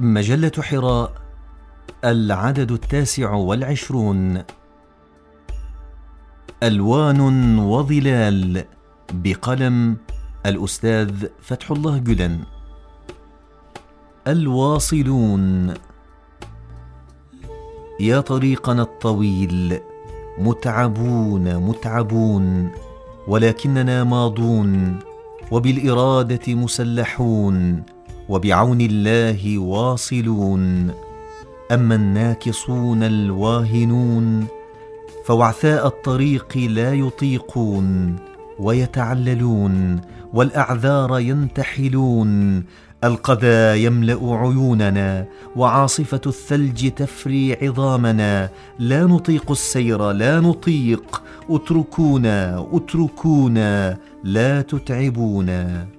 مجلة حراء العدد التاسع والعشرون. ألوان وظلال بقلم الأستاذ فتح الله جدن الواصلون. يا طريقنا الطويل متعبون متعبون ولكننا ماضون وبالإرادة مسلحون. وبعون الله واصلون. أما الناكصون الواهنون فوعثاء الطريق لا يطيقون ويتعللون والأعذار ينتحلون. القذى يملأ عيوننا وعاصفة الثلج تفري عظامنا. لا نطيق السير لا نطيق. اتركونا اتركونا لا تتعبونا.